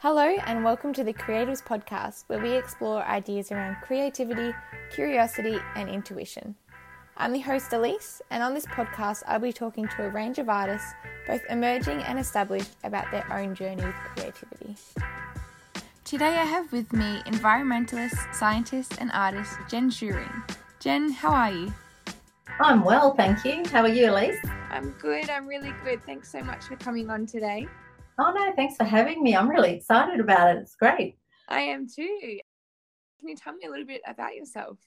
Hello, and welcome to the Creatives Podcast, where we explore ideas around creativity, curiosity, and intuition. I'm the host, Elise, and on this podcast, I'll be talking to a range of artists, both emerging and established, about their own journey with creativity. Today, I have with me environmentalist, scientist, and artist Jen Shewring. Jen, how are you? I'm well, thank you. How are you, Elise? I'm good. I'm really good. Thanks so much for coming on today. Oh, no, thanks for having me. I'm really excited about it. It's great. I am too. Can you tell me a little bit about yourself?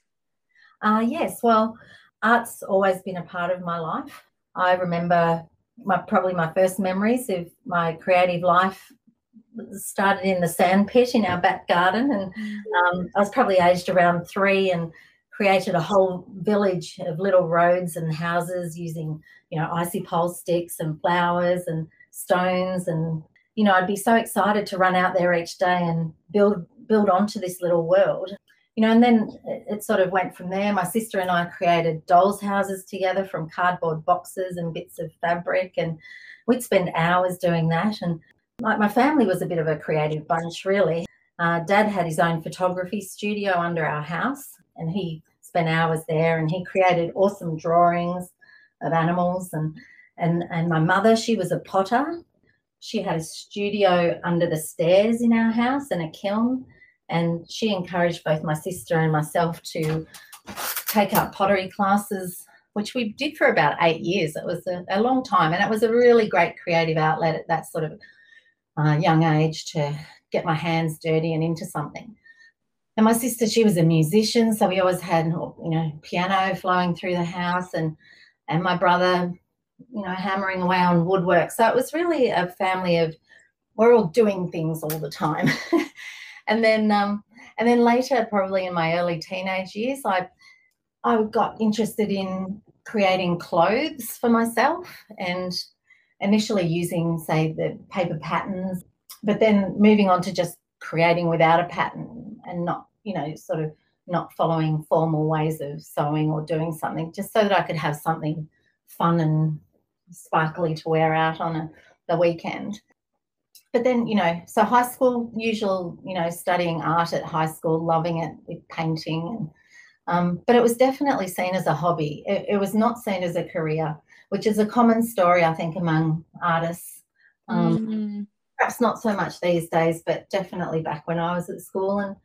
Uh, yes, well, art's always been a part of my life. I remember my probably my first memories of my creative life started in the sand pit in our back garden, and um, I was probably aged around three and created a whole village of little roads and houses using you know icy pole sticks and flowers and stones and you know i'd be so excited to run out there each day and build build onto this little world. You know and then it, sort of went from there. My sister and i created dolls houses together from cardboard boxes and bits of fabric and we'd spend hours doing that. And like my family was a bit of a creative bunch really. Uh, dad had his own photography studio under our house and he spent hours there and he created awesome drawings of animals. And and and my mother she was a potter. She had a studio under the stairs in our house and a kiln. And she encouraged both my sister and myself to take up pottery classes which we did for about eight years. It was a, a long time. And it was a really great creative outlet at that sort of uh, young age to get my hands dirty and into something. And my sister she was a musician so we always had you know piano flowing through the house. And and my brother you know, hammering away on woodwork. So it was really a family of we're all doing things all the time. and then um, and then later, probably in my early teenage years, I I got interested in creating clothes for myself and initially using say the paper patterns, but then moving on to just creating without a pattern and not, you know, sort of not following formal ways of sewing or doing something, just so that I could have something fun and sparkly to wear out on a, the weekend. But then, you know, so high school, usual, you know, studying art at high school, loving it with painting. And, um, but it was definitely seen as a hobby. It, it, was not seen as a career, which is a common story, I think, among artists. Um, mm. Perhaps not so much these days, but definitely back when I was at school. And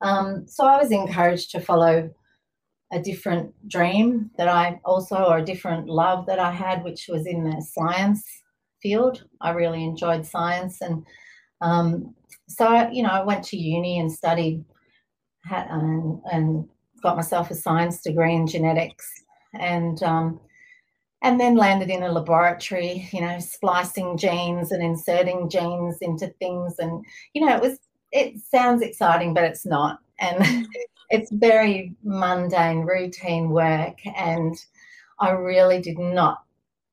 um, so I was encouraged to follow a different dream that I also, or a different love that I had, which was in the science field. I really enjoyed science. And um, so, you know, I went to uni and studied and, and got myself a science degree in genetics. And um, and then landed in a laboratory, you know, splicing genes and inserting genes into things. And, you know, it was, it sounds exciting, but it's not. And it's very mundane, routine work, and I really did not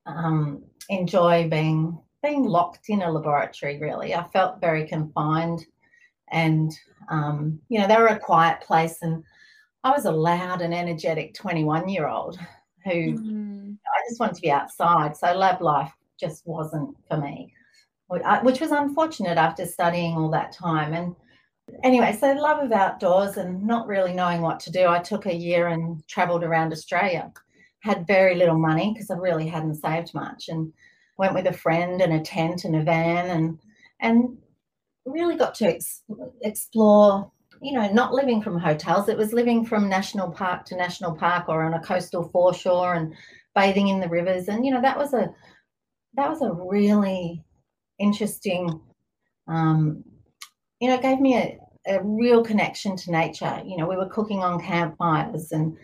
um, enjoy being being locked in a laboratory. Really, I felt very confined, and um, you know they were a quiet place, and I was a loud and energetic twenty-one year old who mm. I just wanted to be outside. So lab life just wasn't for me, which was unfortunate after studying all that time and anyway, so love of outdoors and not really knowing what to do. I took a year and travelled around Australia. Had very little money because I really hadn't saved much, and went with a friend and a tent and a van, and and really got to ex- explore. You know, not living from hotels. It was living from national park to national park, or on a coastal foreshore, and bathing in the rivers. And you know, that was a that was a really interesting um, you know, it gave me a, a real connection to nature. You know, we were cooking on campfires and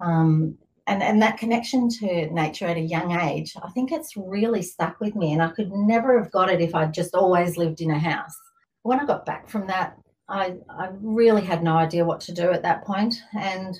um, and and that connection to nature at a young age, I think it's really stuck with me. And I could never have got it if I'd just always lived in a house. When I got back from that, I I really had no idea what to do at that. And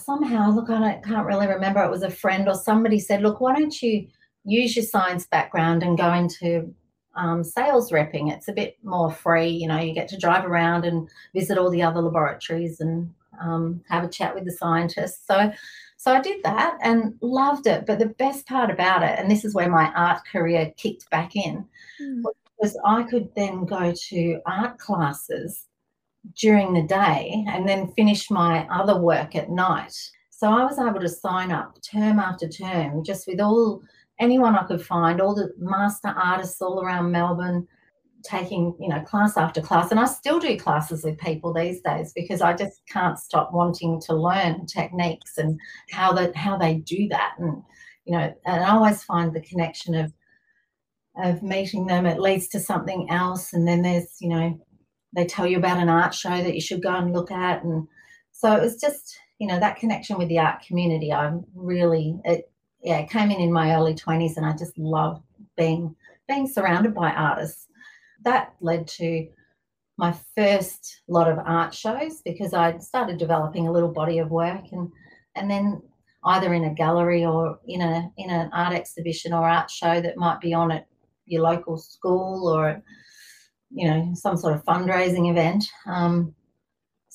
somehow, look, I can't really remember. It was a friend or somebody said, look, why don't you use your science background and go into um, sales repping. It's a bit more free. You know, you get to drive around and visit all the other laboratories and um, have a chat with the scientists. So, so I did that and loved it. But the best part about it, and this is where my art career kicked back in, mm. because I could then go to art classes during the day and then finish my other work at night. So I was able to sign up term after term just with all anyone I could find, all the master artists all around Melbourne taking you know class after class. And i still do classes with people these days because i just can't stop wanting to learn techniques and how that how they do that. And you know and i always find the connection of of meeting them it leads to something else. And then there's you know they tell you about an art show that you should go and look at. And so it was just you know that connection with the art community i'm really it yeah came in in my early 20s and i just love being being surrounded by artists. That led to my first lot of art shows because I started developing a little body of work and and then either in a gallery or in a in an art exhibition or art show that might be on at your local school or you know some sort of fundraising event. Um,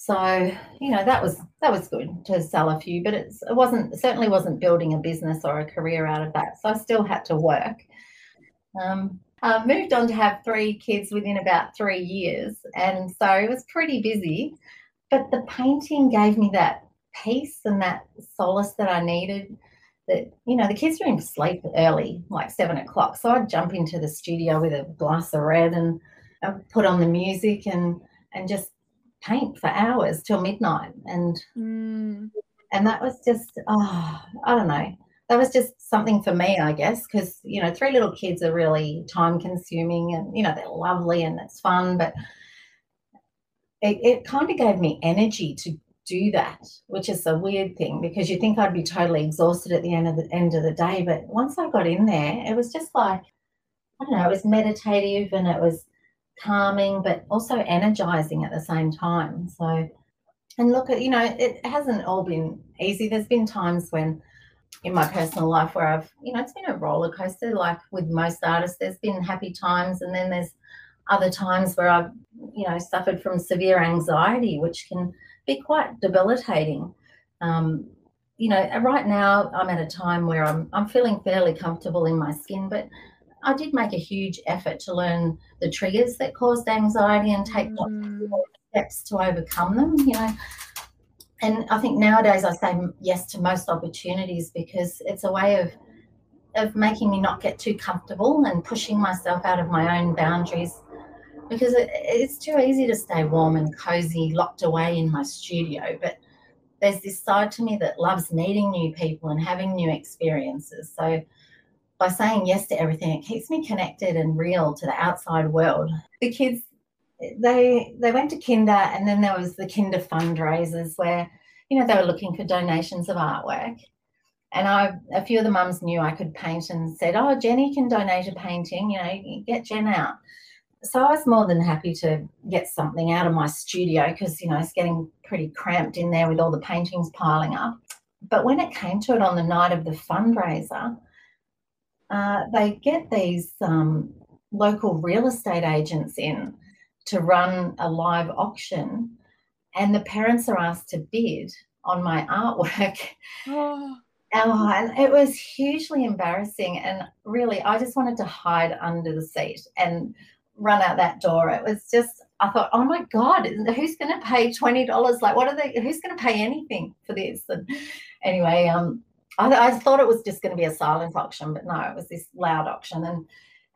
so you know that was that was good to sell a few but it wasn't certainly wasn't building a business or a career out of that so i still had to work um, uh, moved on to have three kids within about three years. And so it was pretty busy. But the painting gave me that peace and that solace that I needed. That, you know, the kids were in sleep early, like seven o'clock. So I'd jump into the studio with a glass of red and I'd put on the music and and just paint for hours till midnight. And mm. and that was just oh, I don't know that was just something for me, I guess, because you know, three little kids are really time consuming and you know, they're lovely and it's fun, but it, it kind of gave me energy to do that, which is a weird thing because you think I'd be totally exhausted at the end of the end of the day. But once I got in there, it was just like, I don't know, it was meditative and it was calming, but also energizing at the same time. So and look at, you know, it hasn't all been easy. There's been times when in my personal life where I've, you know, it's been a roller coaster. Like with most artists, there's been happy times, and then there's other times where I've, you know, suffered from severe anxiety, which can be quite debilitating. Um, you know, right now I'm at a time where I'm I'm feeling fairly comfortable in my skin, but I did make a huge effort to learn the triggers that caused anxiety and take mm. steps to overcome them. You know, and I think nowadays I say yes to most opportunities because it's a way of of making me not get too comfortable and pushing myself out of my own boundaries because it, it's too easy to stay warm and cozy locked away in my studio but there's this side to me that loves meeting new people and having new experiences so by saying yes to everything it keeps me connected and real to the outside world. The kids they they went to kinder and then there was the kinder fundraisers where you know they were looking for donations of artwork. And I a few of the mums knew I could paint and said oh Jenny can donate a painting you know get Jen out. So I was more than happy to get something out of my studio because you know it's getting pretty cramped in there with all the paintings piling up. But when it came to it on the night of the fundraiser uh, they get these um, local real estate agents in to run a live auction and the parents are asked to bid on my artwork. Oh. And it was hugely embarrassing. And really, I just wanted to hide under the seat and run out that door. It was just, I thought, oh my God, who's going to pay $20? Like, what are they, who's going to pay anything for this? And anyway, um, I, I thought it was just going to be a silent auction, but no, it was this loud auction. And,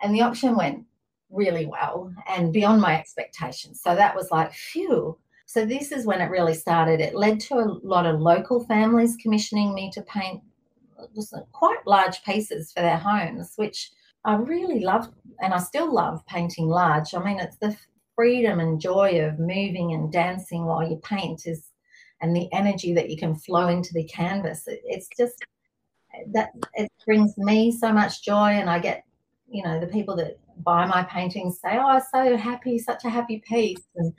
and the auction went really well and beyond my expectations. So that was like, phew. So this is when it really started. It led to a lot of local families commissioning me to paint quite large pieces for their homes, which I really loved, and I still love painting large. I mean, it's the freedom and joy of moving and dancing while you paint is and the energy that you can flow into the canvas. It, it's just that it brings me so much joy and I get, you know, the people that buy my paintings say, "Oh, I'm so happy, such a happy piece," and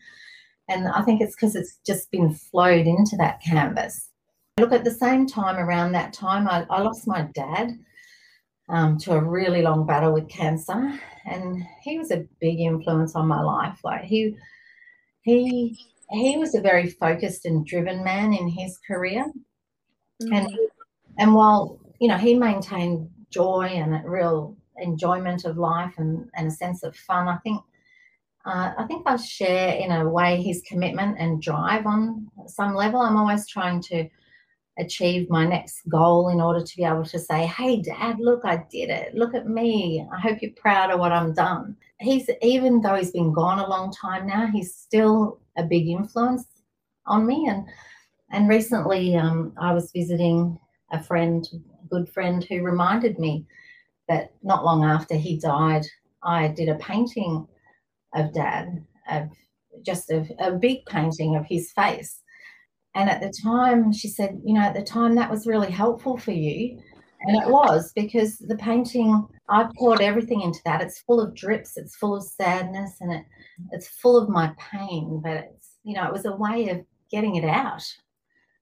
and I think it's because it's just been flowed into that canvas. Look, at the same time, around that time, I, I lost my dad um, to a really long battle with cancer, and he was a big influence on my life. Like he, he, he was a very focused and driven man in his career, mm-hmm. and and while you know he maintained joy and a real enjoyment of life and, and a sense of fun. I think uh, I think I share in a way his commitment and drive on some level. I'm always trying to achieve my next goal in order to be able to say, Hey, dad, look, I did it. Look at me. I hope you're proud of what I'm done. He's, even though he's been gone a long time now, he's still a big influence on me. And, and recently um, I was visiting a friend, a good friend, who reminded me that not long after he died, I did a painting of dad, of just a, a big painting of his face and at the time, she said, you know, at the time that was really helpful for you. And it was because the painting, I poured everything into that. It's full of drips, it's full of sadness, and it, it's full of my pain. But it's, you know, it was a way of getting it out,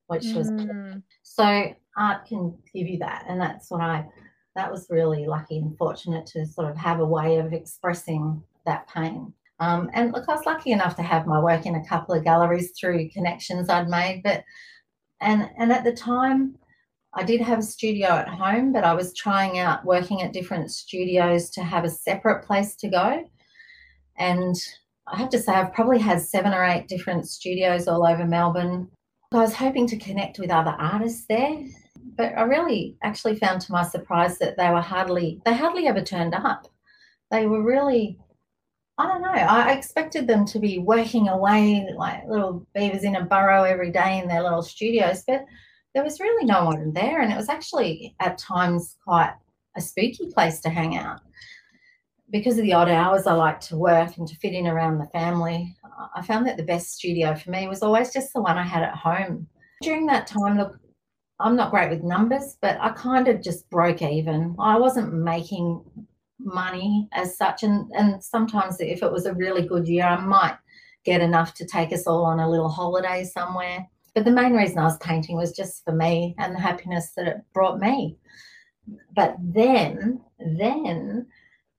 which was Mm. so art can give you that. And that's what I, that was really lucky and fortunate to sort of have a way of expressing that pain. Um, and look, I was lucky enough to have my work in a couple of galleries through connections I'd made. But and and at the time, I did have a studio at home, but I was trying out working at different studios to have a separate place to go. And I have to say, I've probably had seven or eight different studios all over Melbourne. I was hoping to connect with other artists there, but I really actually found to my surprise that they were hardly they hardly ever turned up. They were really I don't know. I expected them to be working away like little beavers in a burrow every day in their little studios, but there was really no one there. And it was actually at times quite a spooky place to hang out. Because of the odd hours I like to work and to fit in around the family, I found that the best studio for me was always just the one I had at home. During that time, look, I'm not great with numbers, but I kind of just broke even. I wasn't making money as such. And, and sometimes, if it was a really good year, I might get enough to take us all on a little holiday somewhere. But the main reason I was painting was just for me and the happiness that it brought me. But then, then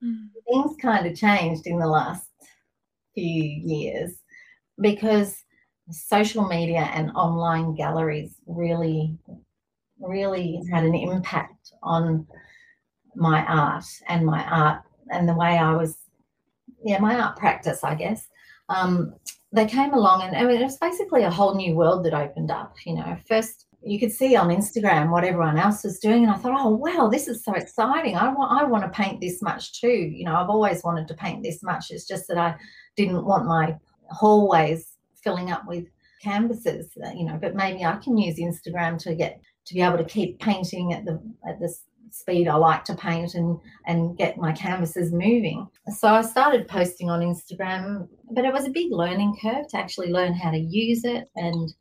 Mm. things kind of changed in the last few years because social media and online galleries really, really had an impact on my art and my art and the way I was, yeah, my art practice, I guess. Um, they came along and I mean, it was basically a whole new world that opened up. You know, first you could see on Instagram what everyone else was doing, and I thought, oh wow, this is so exciting. I want I want to paint this much too. You know, I've always wanted to paint this much. It's just that I didn't want my hallways filling up with canvases. You know, but maybe I can use Instagram to get to be able to keep painting at the at the speed I like to paint and and get my canvases moving. So I started posting on Instagram, but it was a big learning curve to actually learn how to use it and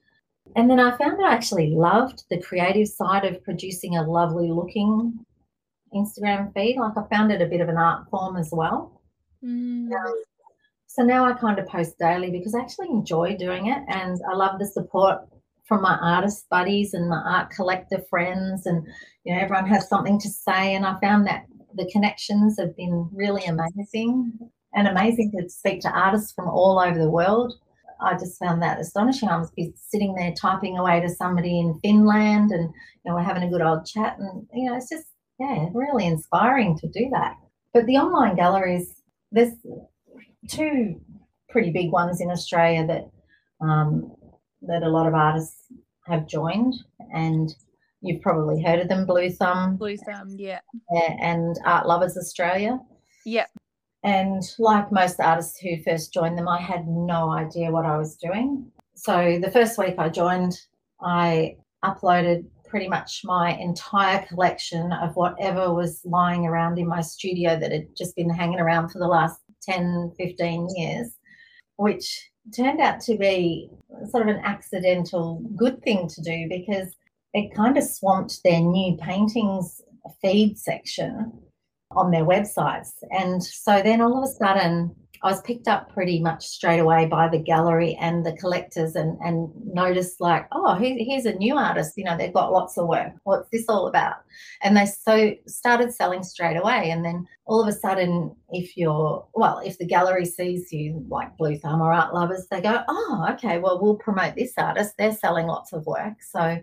and then I found that I actually loved the creative side of producing a lovely looking Instagram feed. Like I found it a bit of an art form as well. Mm. Um, so now I kind of post daily because I actually enjoy doing it and I love the support from my artist buddies and my art collector friends and you know everyone has something to say and I found that the connections have been really amazing and amazing to speak to artists from all over the world. I just found that astonishing. I was be sitting there typing away to somebody in Finland and you know we're having a good old chat and you know it's just yeah really inspiring to do that. But the online galleries there's two pretty big ones in Australia that um, that a lot of artists have joined, and you've probably heard of them: Blue Thumb Blue thumb, yeah. and Art Lovers Australia. Yeah. And like most artists who first joined them, I had no idea what I was doing. So the first week I joined, I uploaded pretty much my entire collection of whatever was lying around in my studio that had just been hanging around for the last 10, 15 years, which turned out to be sort of an accidental good thing to do because it kind of swamped their new paintings feed section on their websites. And so then all of a sudden, I was picked up pretty much straight away by the gallery and the collectors and, and noticed like, oh, here, here's a new artist, you know, they've got lots of work. What's this all about? And they so started selling straight away. And then all of a sudden, if you're, well, if the gallery sees you like Blue Thumb or Art Lovers, they go, oh, okay, well, we'll promote this artist. They're selling lots of work. So,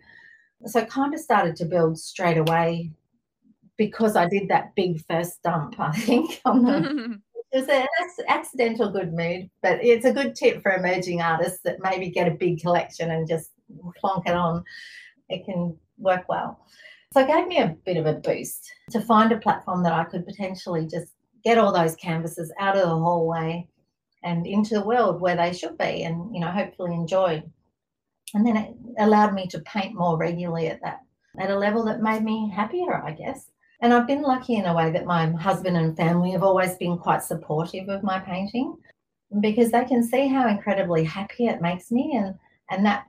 so kind of started to build straight away because I did that big first dump, I think, on the It's an accidental good mood, but it's a good tip for emerging artists that maybe get a big collection and just plonk it on. It can work well. So it gave me a bit of a boost to find a platform that I could potentially just get all those canvases out of the hallway and into the world where they should be and, you know, hopefully enjoyed. And then it allowed me to paint more regularly at that, at a level that made me happier, I guess. And I've been lucky in a way that my husband and family have always been quite supportive of my painting because they can see how incredibly happy it makes me and and that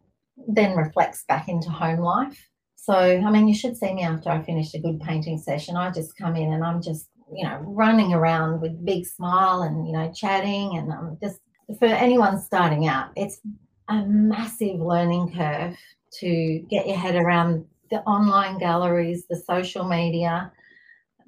then reflects back into home life. So I mean you should see me after I finish a good painting session. I just come in and I'm just, you know, running around with big smile and, you know, chatting and I'm just for anyone starting out, it's a massive learning curve to get your head around the online galleries, the social media,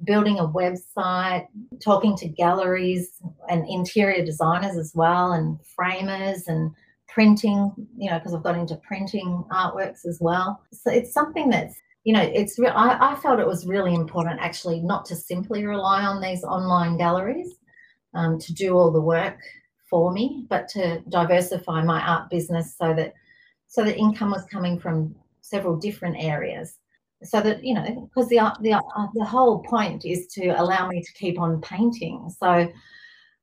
building a website, talking to galleries and interior designers as well, and framers and printing, you know, because I've got into printing artworks as well. So it's something that's, you know, it's, re- I, I felt it was really important actually not to simply rely on these online galleries um, to do all the work for me, but to diversify my art business so that, so that income was coming from several different areas so that you know because the the uh, the whole point is to allow me to keep on painting. So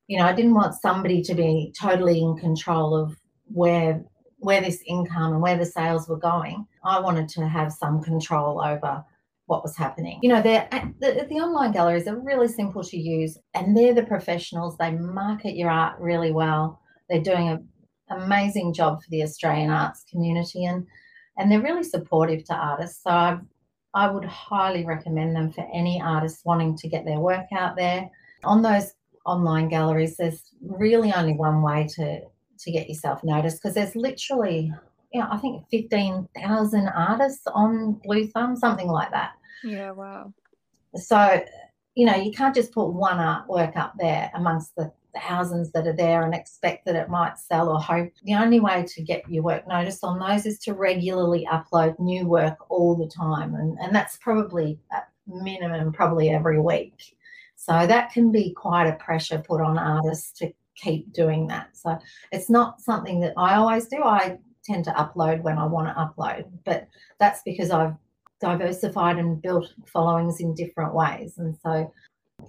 you know i didn't want somebody to be totally in control of where where this income and where the sales were going. I wanted to have some control over what was happening. You know they're the, the online galleries are really simple to use and they're the professionals. They market your art really well. They're doing an amazing job for the australian arts community and and they're really supportive to artists. So I've I would highly recommend them for any artist wanting to get their work out there. On those online galleries, there's really only one way to to get yourself noticed because there's literally, you know, I think 15,000 artists on Blue Thumb, something like that. Yeah, wow. So, you know, you can't just put one artwork up there amongst the thousands that are there and expect that it might sell or hope. The only way to get your work noticed on those is to regularly upload new work all the time. And, and that's probably at minimum, probably every week. So that can be quite a pressure put on artists to keep doing that. So it's not something that I always do. I tend to upload when I want to upload, but that's because I've diversified and built followings in different ways. And so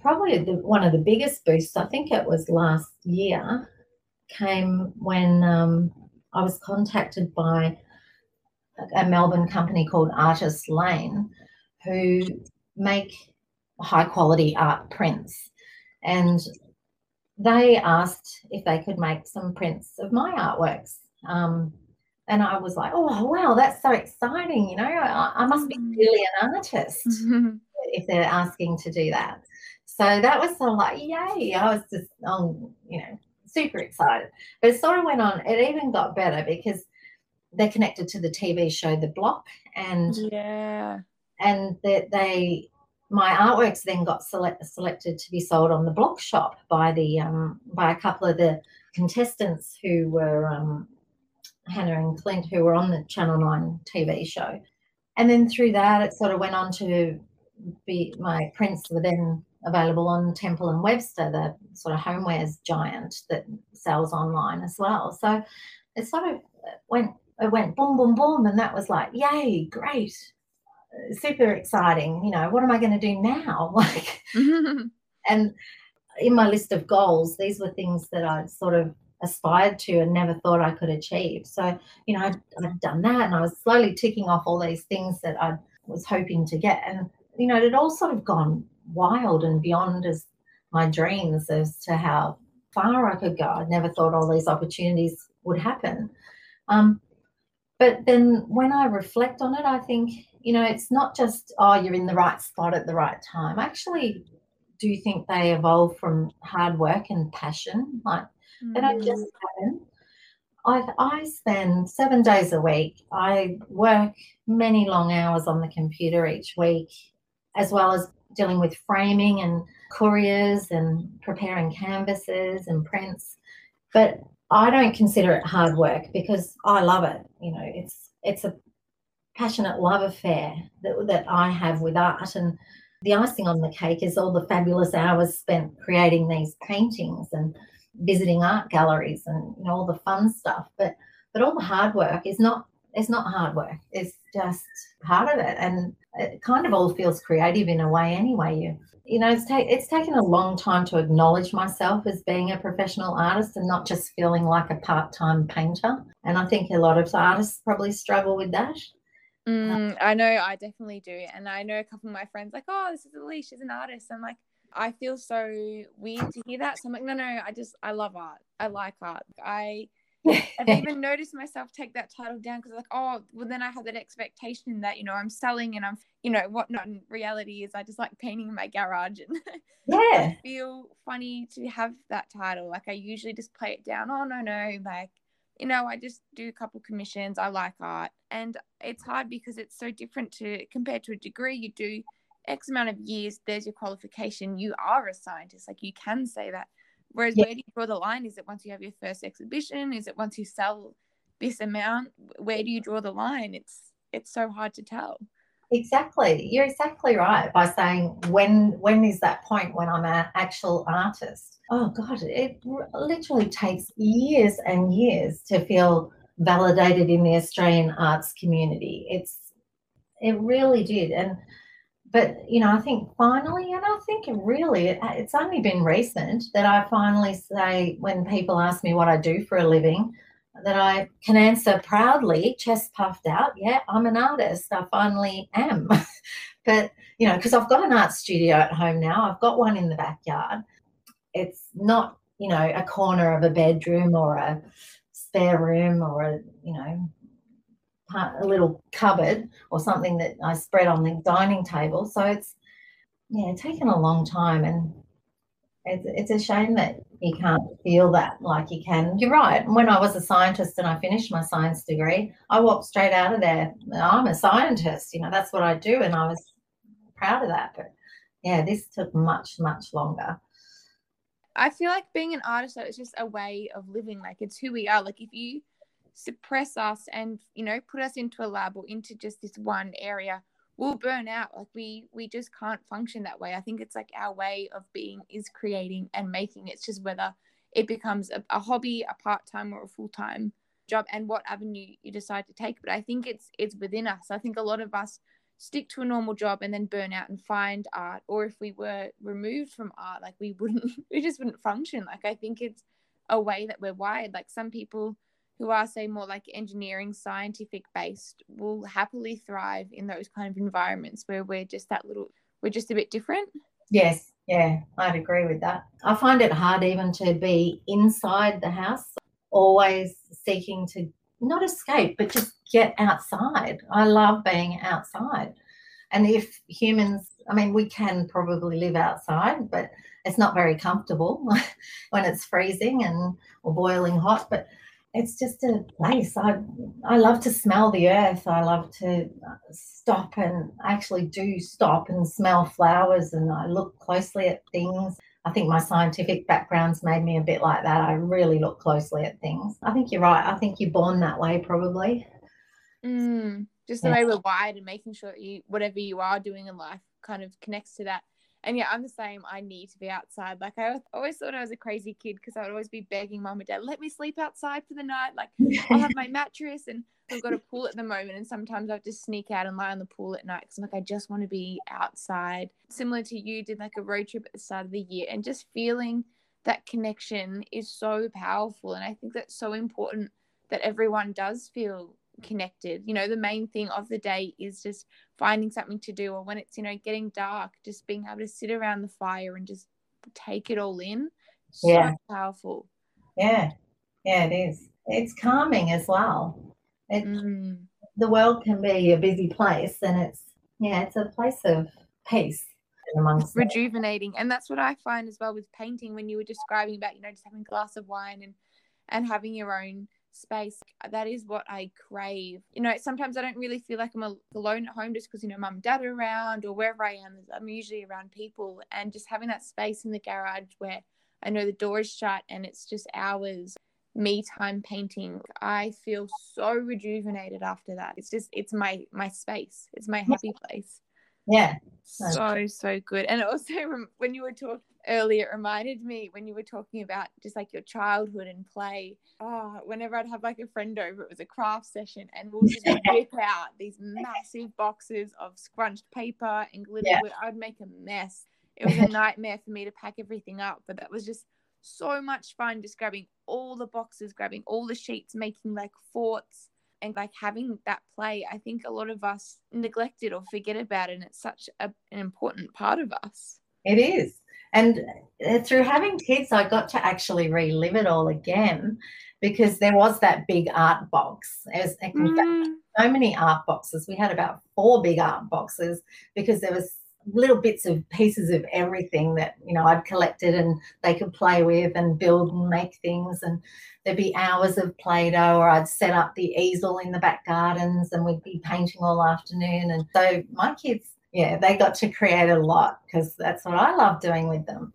probably the, one of the biggest boosts, I think it was last year, came when um, I was contacted by a Melbourne company called Artist Lane, who make high quality art prints. And they asked if they could make some prints of my artworks. Um, and I was like, oh, wow, that's so exciting. You know, I, I must be really an artist if they're asking to do that. So that was sort of like, yay. I was just, um, you know, super excited. But it sort of went on, it even got better because they're connected to the TV show The Block. And yeah. And that they, my artworks then got select, selected to be sold on the block shop by the um, by a couple of the contestants who were um, Hannah and Clint who were on the Channel 9 TV show. And then through that it sort of went on to be my prints were then available on Temple and Webster, the sort of homewares giant that sells online as well. So it sort of went it went boom boom boom, and that was like, yay, great, super exciting. You know, what am I going to do now? Like, and in my list of goals, these were things that I'd sort of aspired to and never thought I could achieve. So, you know, I'd, I'd done that and I was slowly ticking off all these things that I was hoping to get. And, you know, it had all sort of gone wild and beyond as my dreams as to how far I could go. I never thought all these opportunities would happen. Um, but then when I reflect on it, I think, you know, it's not just, oh, you're in the right spot at the right time. I actually do think they evolve from hard work and passion. Like, mm-hmm. they don't just happen. I, I spend seven days a week. I work many long hours on the computer each week, as well as dealing with framing and couriers and preparing canvases and prints. But I don't consider it hard work because I love it. You know, it's it's a passionate love affair that, that I have with art and the icing on the cake is all the fabulous hours spent creating these paintings and visiting art galleries and you know all the fun stuff but but all the hard work is not it's not hard work it's just part of it and it kind of all feels creative in a way anyway you you know it's, ta- it's taken a long time to acknowledge myself as being a professional artist and not just feeling like a part-time painter and i think a lot of artists probably struggle with that Mm, I know, I definitely do. And I know a couple of my friends, like, oh, this is Elise, she's an artist. I'm like, I feel so weird to hear that. So I'm like, no, no, I just, I love art. I like art. I have even noticed myself take that title down because, like, oh, well, then I have that expectation that, you know, I'm selling and I'm, you know, what not in reality is I just like painting in my garage. And yeah, I feel funny to have that title. Like, I usually just play it down. Oh, no, no. Like, you know, I just do a couple commissions. I like art. And it's hard because it's so different to compared to a degree. You do X amount of years, there's your qualification. You are a scientist. Like you can say that. Whereas yeah. where do you draw the line? Is it once you have your first exhibition? Is it once you sell this amount? Where do you draw the line? It's it's so hard to tell. Exactly. You're exactly right by saying when when is that point when I'm an actual artist? Oh God, it literally takes years and years to feel validated in the Australian arts community. It's it really did, and but you know, I think finally, and I think really, it, uh, it's only been recent that I finally say when people ask me what I do for a living, that I can answer proudly, chest puffed out, yeah, I'm an artist. I finally am. but, you know, because I've got an art studio at home now, I've got one in the backyard. It's not, you know, a corner of a bedroom or a spare room or a, you know, a little cupboard or something that I spread on the dining table. So it's, yeah, taken a long time. And it's, it's a shame that you can't feel that like you can. You're right. When I was a scientist and I finished my science degree, I walked straight out of there. I'm a scientist, you know, that's what I do. And I was proud of that. But yeah, this took much, much longer. I feel like being an artist, though, is just a way of living. Like it's who we are. Like if you suppress us and, you know, put us into a lab or into just this one area, we'll burn out. Like we we just can't function that way. I think it's like our way of being is creating and making. It's just whether it becomes a, a hobby a part-time or a full-time job and what avenue you decide to take. But i think it's it's within us. I think a lot of us stick to a normal job and then burn out and find art. Or if we were removed from art like we wouldn't we just wouldn't function. Like i think it's a way that we're wired. Like some people who are say more like engineering scientific based will happily thrive in those kind of environments where we're just that little we're just a bit different. Yes. Yeah i'd agree with that. I find it hard even to be inside the house always seeking to not escape but just get outside. I love being outside. And if humans i mean we can probably live outside but it's not very comfortable when it's freezing and or boiling hot but it's just a place. I I love to smell the earth. I love to stop and actually do stop and smell flowers, and I look closely at things. I think my scientific background's made me a bit like that. I really look closely at things. I think you're right. I think you're born that way, probably. Mm, just the yeah. way we're wired and making sure you whatever you are doing in life kind of connects to that and yeah, I'm the same. I need to be outside. Like I always thought I was a crazy kid because I would always be begging mom and dad, let me sleep outside for the night. Like I'll have my mattress and I've got a pool at the moment. And sometimes I'll just sneak out and lie on the pool at night because I'm like, I just want to be outside. Similar to you, did like a road trip at the start of the year and just feeling that connection is so powerful. And I think that's so important that everyone does feel connected. You know, the main thing of the day is just finding something to do, or when it's, you know, getting dark, just being able to sit around the fire and just take it all in. So yeah. powerful. Yeah. Yeah, it is. It's calming as well. It, mm. The world can be a busy place, and it's, yeah, it's a place of peace amongst rejuvenating and that's what i find as well with painting when you were describing about you know just having a glass of wine and and having your own space. That is what I crave. You know, sometimes I don't really feel like I'm alone at home just because, you know, mum and dad are around or wherever I am, I'm usually around people. And just having that space in the garage where I know the door is shut and it's just hours me time painting i feel so rejuvenated after that it's just it's my my space it's my happy place Yeah. So, so good. And also, when you were talking earlier, it reminded me when you were talking about just like your childhood and play. Oh, whenever I'd have like a friend over, it was a craft session, and we'll just whip out these massive boxes of scrunched paper and glitter. Yeah. I'd make a mess. It was a nightmare for me to pack everything up, but that was just so much fun just grabbing all the boxes, grabbing all the sheets, making like forts and like having that play. I think a lot of us neglect it or forget about it. And it's such a, an important part of us. It is. And through having kids, I got to actually relive it all again because there was that big art box. There's mm. so many art boxes. We had about four big art boxes because there was little bits of pieces of everything that you know I'd collected and they could play with and build and make things and there'd be hours of play-doh or I'd set up the easel in the back gardens and we'd be painting all afternoon and so my kids yeah they got to create a lot because that's what I love doing with them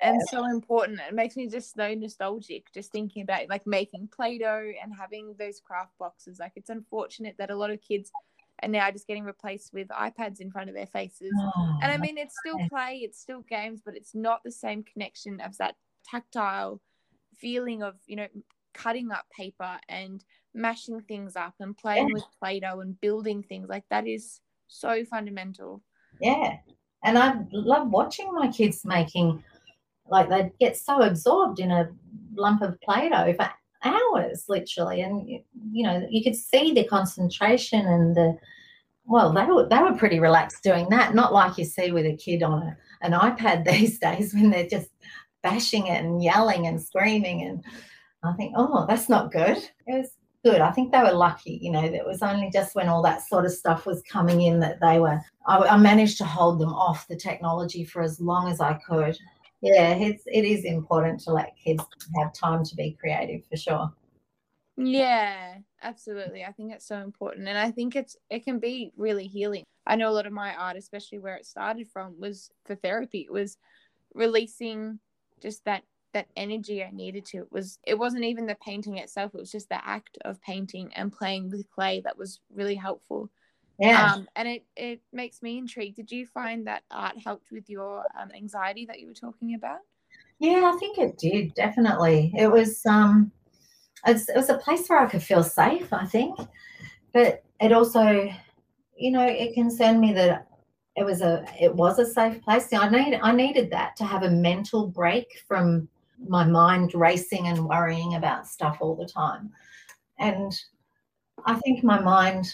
and so important it makes me just so nostalgic just thinking about like making play-doh and having those craft boxes like it's unfortunate that a lot of kids and now just getting replaced with iPads in front of their faces. Oh, and I mean, it's still play, it's still games, but it's not the same connection of that tactile feeling of, you know, cutting up paper and mashing things up and playing yeah. with Play Doh and building things. Like that is so fundamental. Yeah. And I love watching my kids making, like, they get so absorbed in a lump of Play Doh for hours literally and you know you could see the concentration and the well they were they were pretty relaxed doing that not like you see with a kid on a, an ipad these days when they're just bashing it and yelling and screaming and i think oh that's not good it was good i think they were lucky you know that was only just when all that sort of stuff was coming in that they were I, I managed to hold them off the technology for as long as i could yeah, it's it is important to let kids have time to be creative for sure. Yeah, absolutely. I think it's so important, and I think it's it can be really healing. I know a lot of my art, especially where it started from, was for therapy. It was releasing just that that energy I needed to. It was it wasn't even the painting itself. It was just the act of painting and playing with clay that was really helpful. Yeah. Um, and it, it makes me intrigued. Did you find that art helped with your um, anxiety that you were talking about? Yeah, I think it did, definitely. It was um it was, it was a place where I could feel safe, I think. But it also, you know, it concerned me that it was a it was a safe place. I need I needed that to have a mental break from my mind racing and worrying about stuff all the time. And I think my mind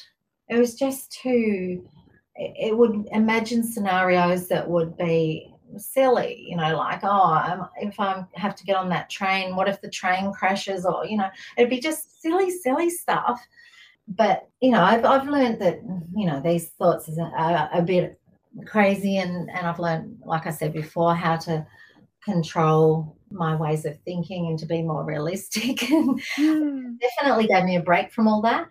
it was just too it would imagine scenarios that would be silly you know like oh if i have to get on that train what if the train crashes or you know it'd be just silly silly stuff but you know i've, I've learned that you know these thoughts are a bit crazy and and i've learned like i said before how to control my ways of thinking and to be more realistic. And mm. definitely gave me a break from all that.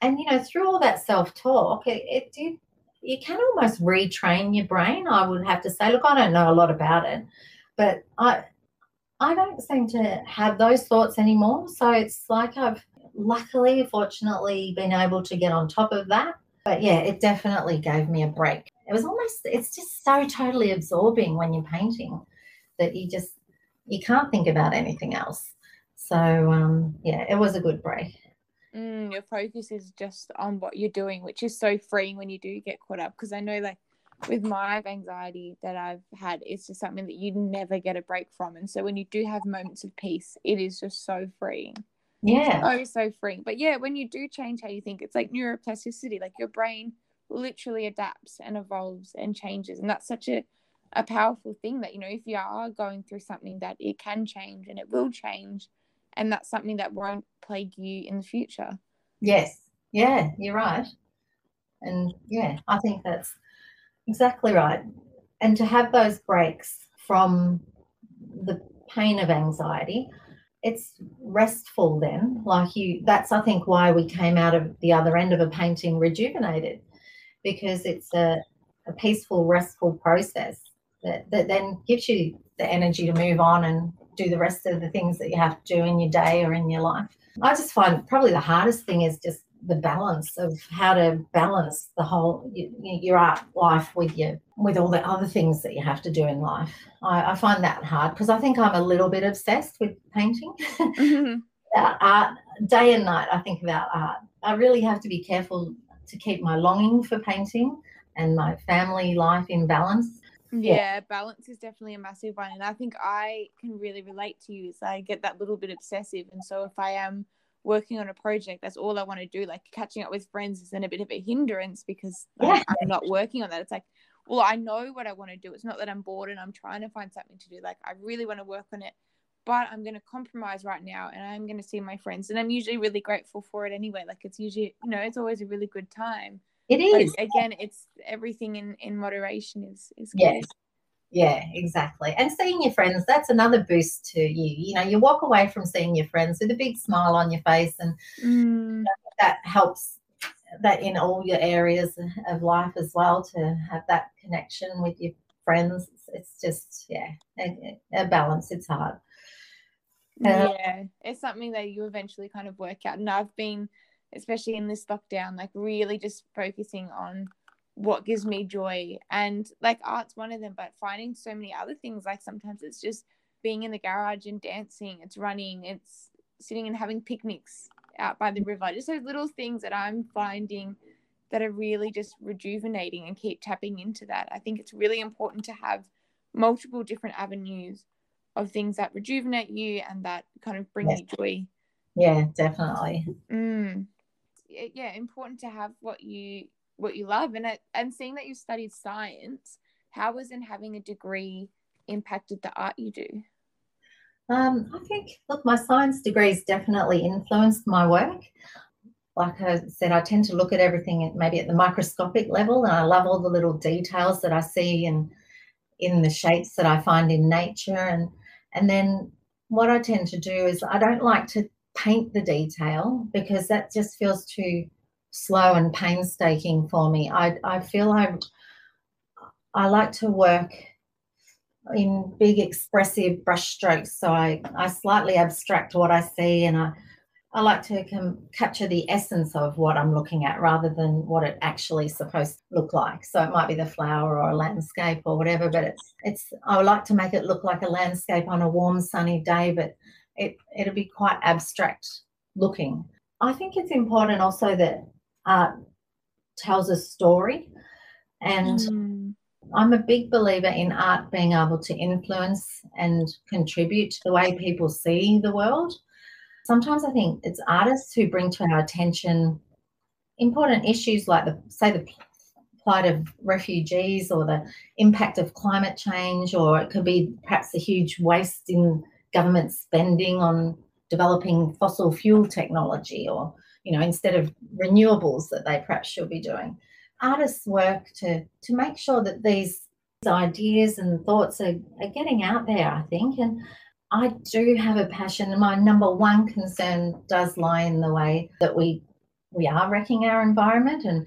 And you know through all that self-talk it, it did you can almost retrain your brain i would have to say. Look i don't know a lot about it but i i don't seem to have those thoughts anymore. So it's like i've luckily fortunately been able to get on top of that. But yeah it definitely gave me a break. It was almost it's just so totally absorbing when you're painting that you just you can't think about anything else so um yeah it was a good break mm, your focus is just on what you're doing, which is so freeing when you do get caught up. Because I know, like, with my anxiety that I've had, it's just something that you never get a break from. And so when you do have moments of peace, it is just so freeing. Yeah. So, so freeing. But yeah, when you do change how you think, it's like neuroplasticity, like your brain literally adapts and evolves and changes. And that's such a, a powerful thing that, you know, if you are going through something that it can change and it will change and that's something that won't plague you in the future. Yes. Yeah, you're right. And yeah, I think that's exactly right. And to have those breaks from the pain of anxiety, it's restful then. Like you, that's I think why we came out of the other end of a painting rejuvenated because it's a, a peaceful, restful process that, that then gives you the energy to move on and do the rest of the things that you have to do in your day or in your life. I just find probably the hardest thing is just the balance of how to balance the whole your art life with your with all the other things that you have to do in life. I, I find that hard because I think I'm a little bit obsessed with painting. Mm-hmm. art day and night. I think about art. I really have to be careful to keep my longing for painting and my family life in balance. Yeah, balance is definitely a massive one. And I think I can really relate to you. So I get that little bit obsessive. And so if I am working on a project, that's all I want to do. Like catching up with friends is then a bit of a hindrance because yeah. I'm not working on that. It's like, well, I know what I want to do. It's not that I'm bored and I'm trying to find something to do. Like I really want to work on it, but I'm going to compromise right now and I'm going to see my friends. And I'm usually really grateful for it anyway. Like it's usually, you know, it's always a really good time. It is. But again, it's everything in in moderation is is good. Yes. Yeah, exactly. And seeing your friends, that's another boost to you. You know, you walk away from seeing your friends with a big smile on your face, and mm. that helps that in all your areas of life as well to have that connection with your friends. It's just, yeah, a, a balance. It's hard. Uh, yeah, it's something that you eventually kind of work out. And I've been especially in this lockdown, like really just focusing on what gives me joy. And like art's one of them, but finding so many other things. Like sometimes it's just being in the garage and dancing, it's running, it's sitting and having picnics out by the river. Just those little things that I'm finding that are really just rejuvenating and keep tapping into that. I think it's really important to have multiple different avenues of things that rejuvenate you and that kind of bring you joy. Yeah, definitely. Mm yeah important to have what you what you love. And it, and seeing that you studied science how was in having a degree impacted the art you do? Um, i think look my science degrees definitely influenced my work. Like i said i tend to look at everything maybe at the microscopic level and i love all the little details that i see in in the shapes that i find in nature. And and then what i tend to do is i don't like to paint the detail because that just feels too slow and painstaking for me. I, I feel I, I like to work in big expressive brushstrokes. So I, I slightly abstract what I see and I, I like to com- capture the essence of what I'm looking at rather than what it actually supposed to look like. So it might be the flower or a landscape or whatever, but it's it's I would like to make it look like a landscape on a warm sunny day, but it, it'll be quite abstract looking. I think it's important also that art tells a story. And mm. I'm a big believer in art being able to influence and contribute to the way people see the world. Sometimes I think it's artists who bring to our attention important issues like the say the plight of refugees or the impact of climate change or it could be perhaps a huge waste in government spending on developing fossil fuel technology or you know instead of renewables that they perhaps should be doing. Artists work to to make sure that these ideas and thoughts are, are getting out there i think. And i do have a passion. And my number one concern does lie in the way that we we are wrecking our environment and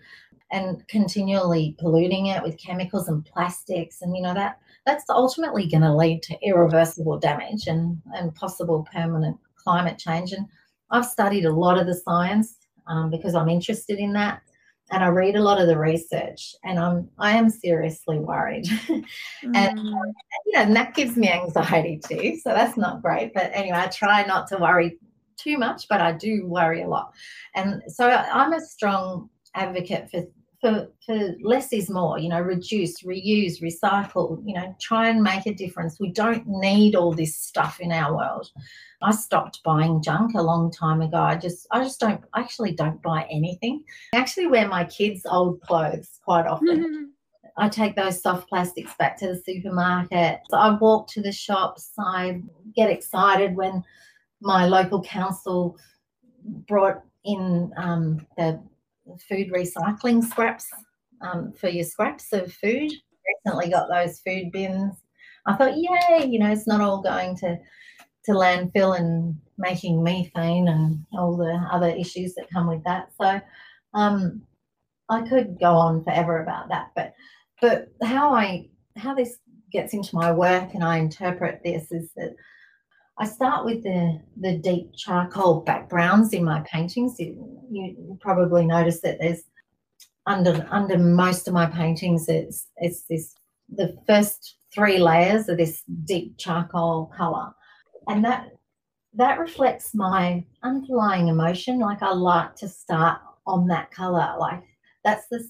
and continually polluting it with chemicals and plastics and you know that that's ultimately going to lead to irreversible damage and, and possible permanent climate change. And I've studied a lot of the science um, because I'm interested in that. And I read a lot of the research, and I'm I am seriously worried, mm. and you know, and that gives me anxiety too. So that's not great. But anyway, I try not to worry too much, but I do worry a lot. And so I'm a strong advocate for for, for less is more, you know, reduce, reuse, recycle, you know, try and make a difference. We don't need all this stuff in our world. I stopped buying junk a long time ago. I just I just don't I actually don't buy anything. I actually wear my kids' old clothes quite often. Mm-hmm. I take those soft plastics back to the supermarket. So I walk to the shops. I get excited when my local council brought in um, the food recycling scraps um, for your scraps of food. Recently got those food bins. I thought, yay, you know, it's not all going to to landfill and making methane and all the other issues that come with that. So um, I could go on forever about that, but but how I how this gets into my work and I interpret this is that I start with the the deep charcoal backgrounds in my paintings. You probably notice that there's under under most of my paintings it's it's this the first three layers of this deep charcoal color. And that that reflects my underlying emotion. Like i like to start on that color. Like that's the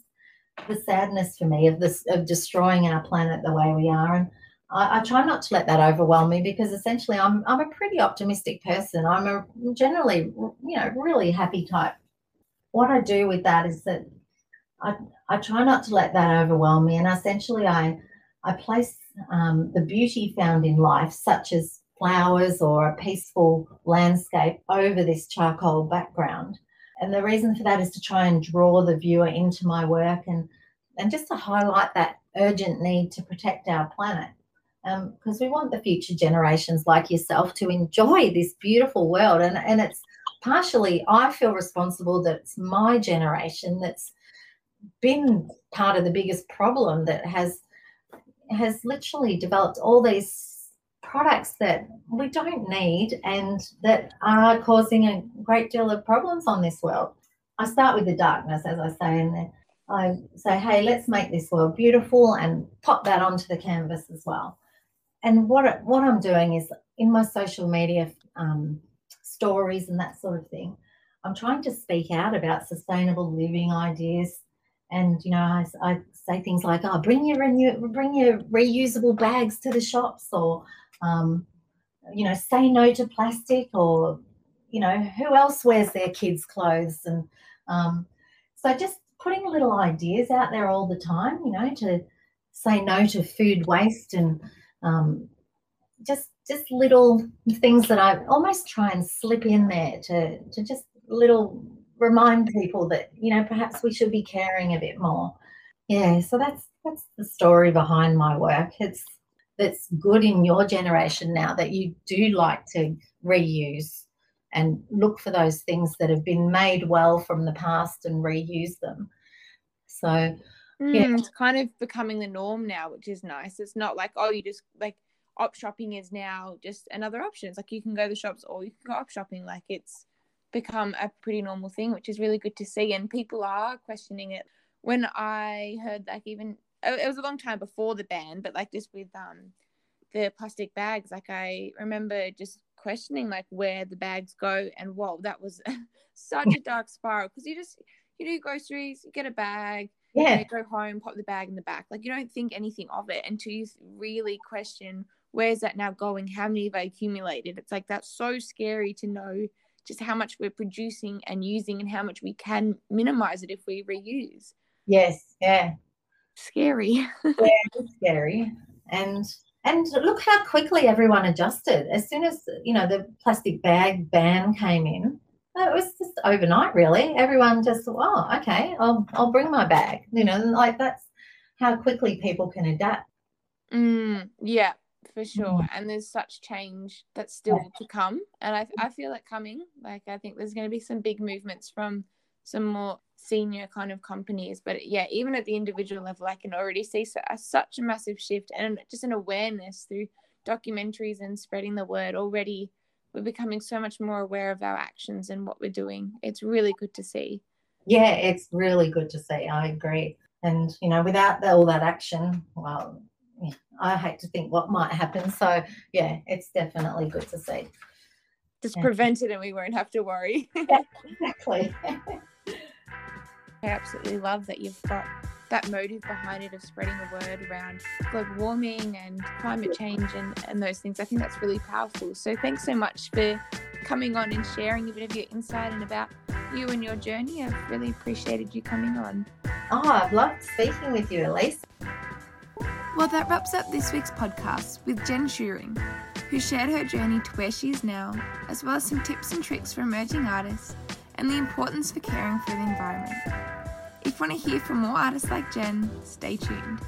the sadness for me of this of destroying our planet the way we are. And I, I, try not to let that overwhelm me because essentially I'm I'm a pretty optimistic person. I'm a generally you know really happy type. What I do with that is that I I try not to let that overwhelm me, and essentially I I place um, the beauty found in life, such as flowers or a peaceful landscape, over this charcoal background. And the reason for that is to try and draw the viewer into my work and and just to highlight that urgent need to protect our planet because um, we want the future generations like yourself to enjoy this beautiful world. And, and it's partially, I feel responsible that it's my generation that's been part of the biggest problem that has has literally developed all these products that we don't need and that are causing a great deal of problems on this world. I start with the darkness, as I say, and I say, hey, let's make this world beautiful and pop that onto the canvas as well and what what I'm doing is in my social media um, stories and that sort of thing, I'm trying to speak out about sustainable living ideas. And you know, I, I say things like, "Oh, bring your renew, bring your reusable bags to the shops," or um, you know, say no to plastic, or you know, who else wears their kids' clothes? And um, so, just putting little ideas out there all the time, you know, to say no to food waste and um, just just little things that I almost try and slip in there to to just little remind people that you know perhaps we should be caring a bit more. Yeah, so that's that's the story behind my work. It's that's good in your generation now that you do like to reuse and look for those things that have been made well from the past and reuse them. So mm, yeah. it's kind of becoming the norm now, which is nice. It's not like oh you just like op shopping is now just another option. It's like you can go to the shops or you can go op shopping. Like it's become a pretty normal thing, which is really good to see. And people are questioning it. When I heard like even it was a long time before the ban, but like just with um the plastic bags, like I remember just questioning like where the bags go and whoa, that was such a dark spiral because you just you do groceries, you get a bag, yeah, go home, pop the bag in the back. Like you don't think anything of it until you really question where's that now going? How many have I accumulated? It's like that's so scary to know just how much we're producing and using and how much we can minimize it if we reuse. Yes, yeah. Scary. yeah, it's scary. And and look how quickly everyone adjusted. As soon as you know the plastic bag ban came in, it was just overnight really. Everyone just oh okay, I'll I'll bring my bag. You know, like that's how quickly people can adapt. Mm, yeah, for sure. Mm. And there's such change that's still yeah. to come. And I, I feel it coming. Like, I think there's going to be some big movements from some more senior kind of companies. But yeah, even at the individual level, I can already see so, uh, such a massive shift and just an awareness through documentaries and spreading the word already. We're becoming so much more aware of our actions and what we're doing. It's really good to see. Yeah, it's really good to see. I agree. And, you know, without all that action, well, yeah, I hate to think what might happen. So yeah, it's definitely good to see. Just yeah. prevent it and we won't have to worry. yeah, exactly. I absolutely love that you've got that motive behind it of spreading the word around global warming and climate change and, and those things. I think that's really powerful. So thanks so much for coming on and sharing a bit of your insight and about you and your journey. I've really appreciated you coming on. Oh, I've loved speaking with you, Elise. Well, that wraps up this week's podcast with Jen Shewring, who shared her journey to where she is now, as well as some tips and tricks for emerging artists and the importance for caring for the environment. If you want to hear from more artists like Jen, stay tuned.